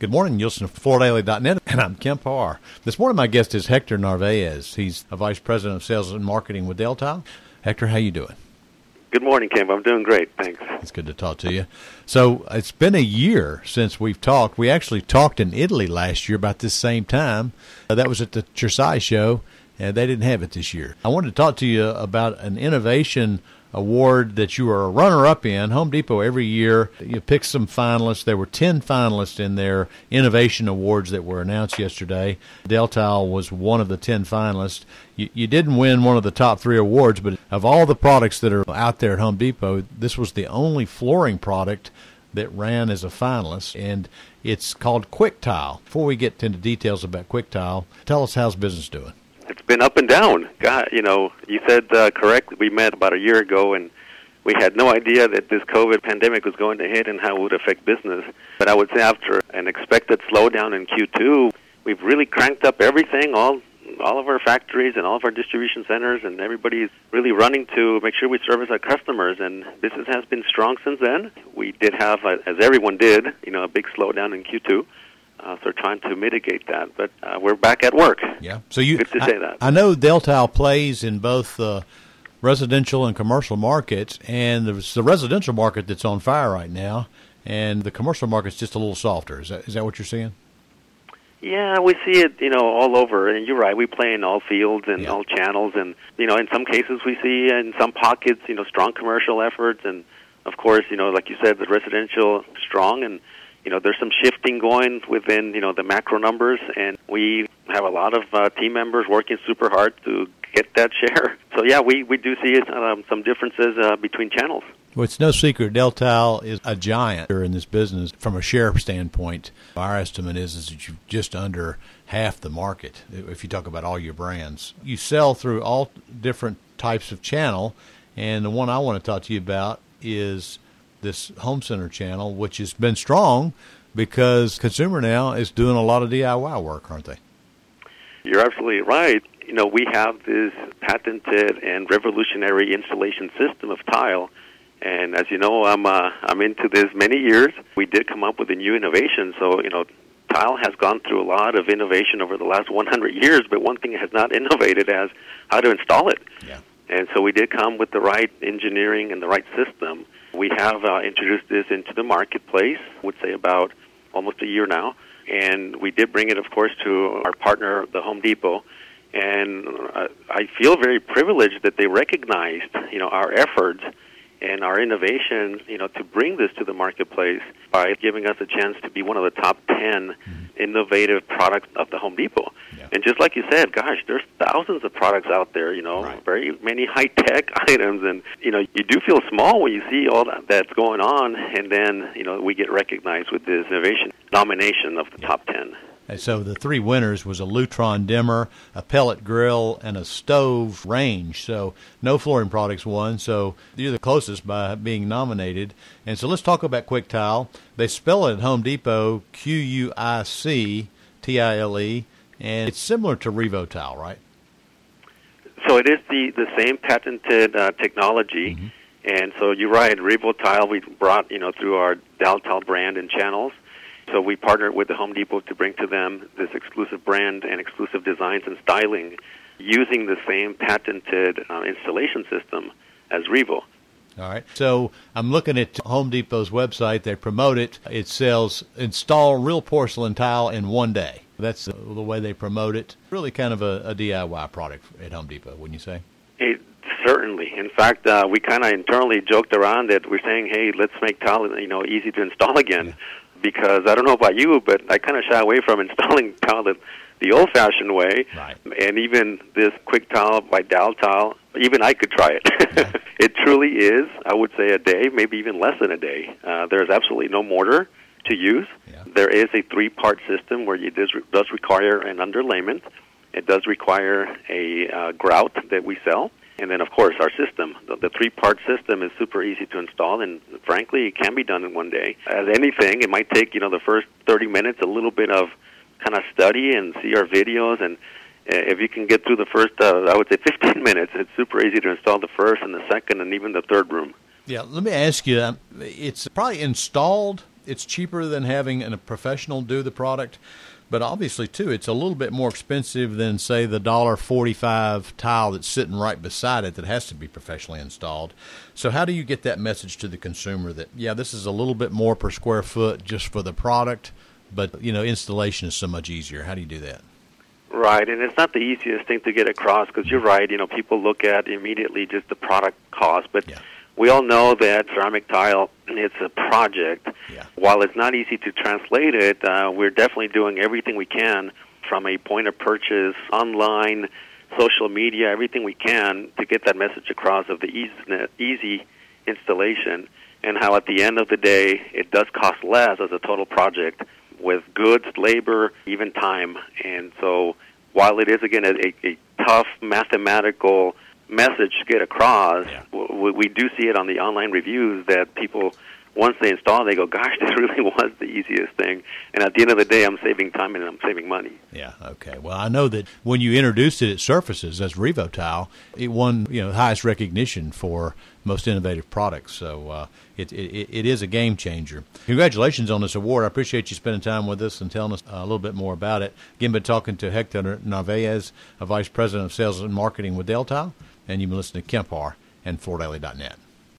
Good morning. You're listening to and I'm Kemp Harr. This morning, my guest is Hector Narvaez. He's a vice president of sales and marketing with Daltile. Hector, how you doing? Good morning, Kemp. I'm doing great. Thanks. It's good to talk to you. So it's been a year since we've talked. We actually talked in Italy last year about this same time. Uh, that was at the Cersaie show, and they didn't have it this year. I wanted to talk to you about an innovation award that you are a runner up in. Home Depot every year you pick some finalists. There were 10 finalists in their innovation awards that were announced yesterday. Daltile was one of the 10 finalists. You, you didn't win one of the top three awards, but of all the products that are out there at Home Depot, this was the only flooring product that ran as a finalist, and it's called QuicTile. Before we get into details about QuicTile, tell us how's business doing it's been up and down. God, you know, you said uh, correctly. We met about a year ago, and we had no idea that this COVID pandemic was going to hit and how it would affect business. But I would say after an expected slowdown in Q2, we've really cranked up everything, all all of our factories and all of our distribution centers, and everybody's really running to make sure we service our customers. And business has been strong since then. We did have, uh, as everyone did, you know, a big slowdown in Q2. Uh, so trying to mitigate that, but uh, we're back at work. Yeah. So you good to I, say that. I know Daltile plays in both the residential and commercial markets, and it's the residential market that's on fire right now, and the commercial market's just a little softer. Is that is that what you're seeing? Yeah, we see it, you know, all over. And you're right, we play in all fields and Yeah. all channels. And, you know, in some cases we see in some pockets, you know, strong commercial efforts. And, of course, you know, like you said, the residential strong. And, you know, there's some shifting going within, you know, the macro numbers. And we have a lot of uh, team members working super hard to get that share. So, yeah, we, we do see um, some differences uh, between channels. Well, it's no secret Daltile is a giant in this business from a share standpoint. Our estimate is, is that you're just under half the market if you talk about all your brands. You sell through all different types of channel, and the one I want to talk to you about is this home center channel, which has been strong because consumer now is doing a lot of DIY work, aren't they? You're absolutely right. You know, we have this patented and revolutionary installation system of tile. And as you know, I'm uh, I'm into this many years. We did come up with a new innovation. So you know, tile has gone through a lot of innovation over the last 100 years, but one thing it has not innovated as how to install it. Yeah. And so we did come with the right engineering and the right system. We have uh, introduced this into the marketplace. I would say about almost a year now, and we did bring it, of course, to our partner, the Home Depot. And uh, I feel very privileged that they recognized, you know, our efforts and our innovation, you know, to bring this to the marketplace by giving us a chance to be one of the top 10 innovative products of the Home Depot. And just like you said, gosh, there's thousands of products out there, you know, Right. very many high-tech items and you know, you do feel small when you see all that that's going on and then, you know, we get recognized with this innovation nomination of the top 10. And so the three winners was a Lutron dimmer, a pellet grill, and a stove range. So no flooring products won. So you're the closest by being nominated. And so let's talk about QuicTile. They spell it at Home Depot Q U I C T I L E, and it's similar to Revo Tile, right? So it is the, the same patented uh, technology. And so you're right, Revo Tile we brought, you know, through our Daltile brand and channels. So we partnered with the Home Depot to bring to them this exclusive brand and exclusive designs and styling using the same patented uh, installation system as Revo. All right. So I'm looking at Home Depot's website. They promote it. It sells install real porcelain tile in one day. That's the, way they promote it. Really kind of a, a DIY product at Home Depot, wouldn't you say? It, certainly. In fact, uh, we kind of internally joked around that we're saying, "Hey, let's make tile, you know, easy to install again." Because I don't know about you, but I kind of shy away from installing tile the, the old-fashioned way. Right. And even this QuicTile by Daltile, even I could try it. it truly is, I would say, a day, maybe even less than a day. Uh, there's absolutely no mortar to use. Yeah. There is a three-part system where it does, does require an underlayment. It does require a uh, grout that we sell. And then, of course, our system. The, the three-part system is super easy to install, and frankly, it can be done in one day. As anything, it might take you know the first 30 minutes, a little bit of kind of study and see our videos, and if you can get through the first, uh, I would say 15 minutes, it's super easy to install the first and the second and even the third room. Yeah, let me ask you. um, It's probably installed it's cheaper than having a professional do the product, but obviously too, it's a little bit more expensive than say the dollar forty-five tile that's sitting right beside it that has to be professionally installed. So how do you get that message to the consumer that yeah, this is a little bit more per square foot just for the product, but you know installation is so much easier. How do you do that? Right, and it's not the easiest thing to get across because you're right. You know, people look at immediately just the product cost, but Yeah. we all know that ceramic tile it's a project. Yeah. While it's not easy to translate it, uh, we're definitely doing everything we can from a point of purchase, online, social media, everything we can to get that message across of the easy, easy installation and how at the end of the day it does cost less as a total project with goods, labor, even time. And so while it is again a, a, tough mathematical message to get across, Yeah. w- we do see it on the online reviews that people once they install, they go, "Gosh, this really was the easiest thing." And at the end of the day, I'm saving time and I'm saving money. Yeah. Okay. Well, I know that when you introduced it at Surfaces as Revo Tile, it won you know highest recognition for most innovative products. So uh, it, it it is a game changer. Congratulations on this award. I appreciate you spending time with us and telling us uh, a little bit more about it. Again, been talking to Hector Narvaez, a vice president of sales and marketing with Daltile, and you've been listening to Kemp Harr and FloorDaily.net.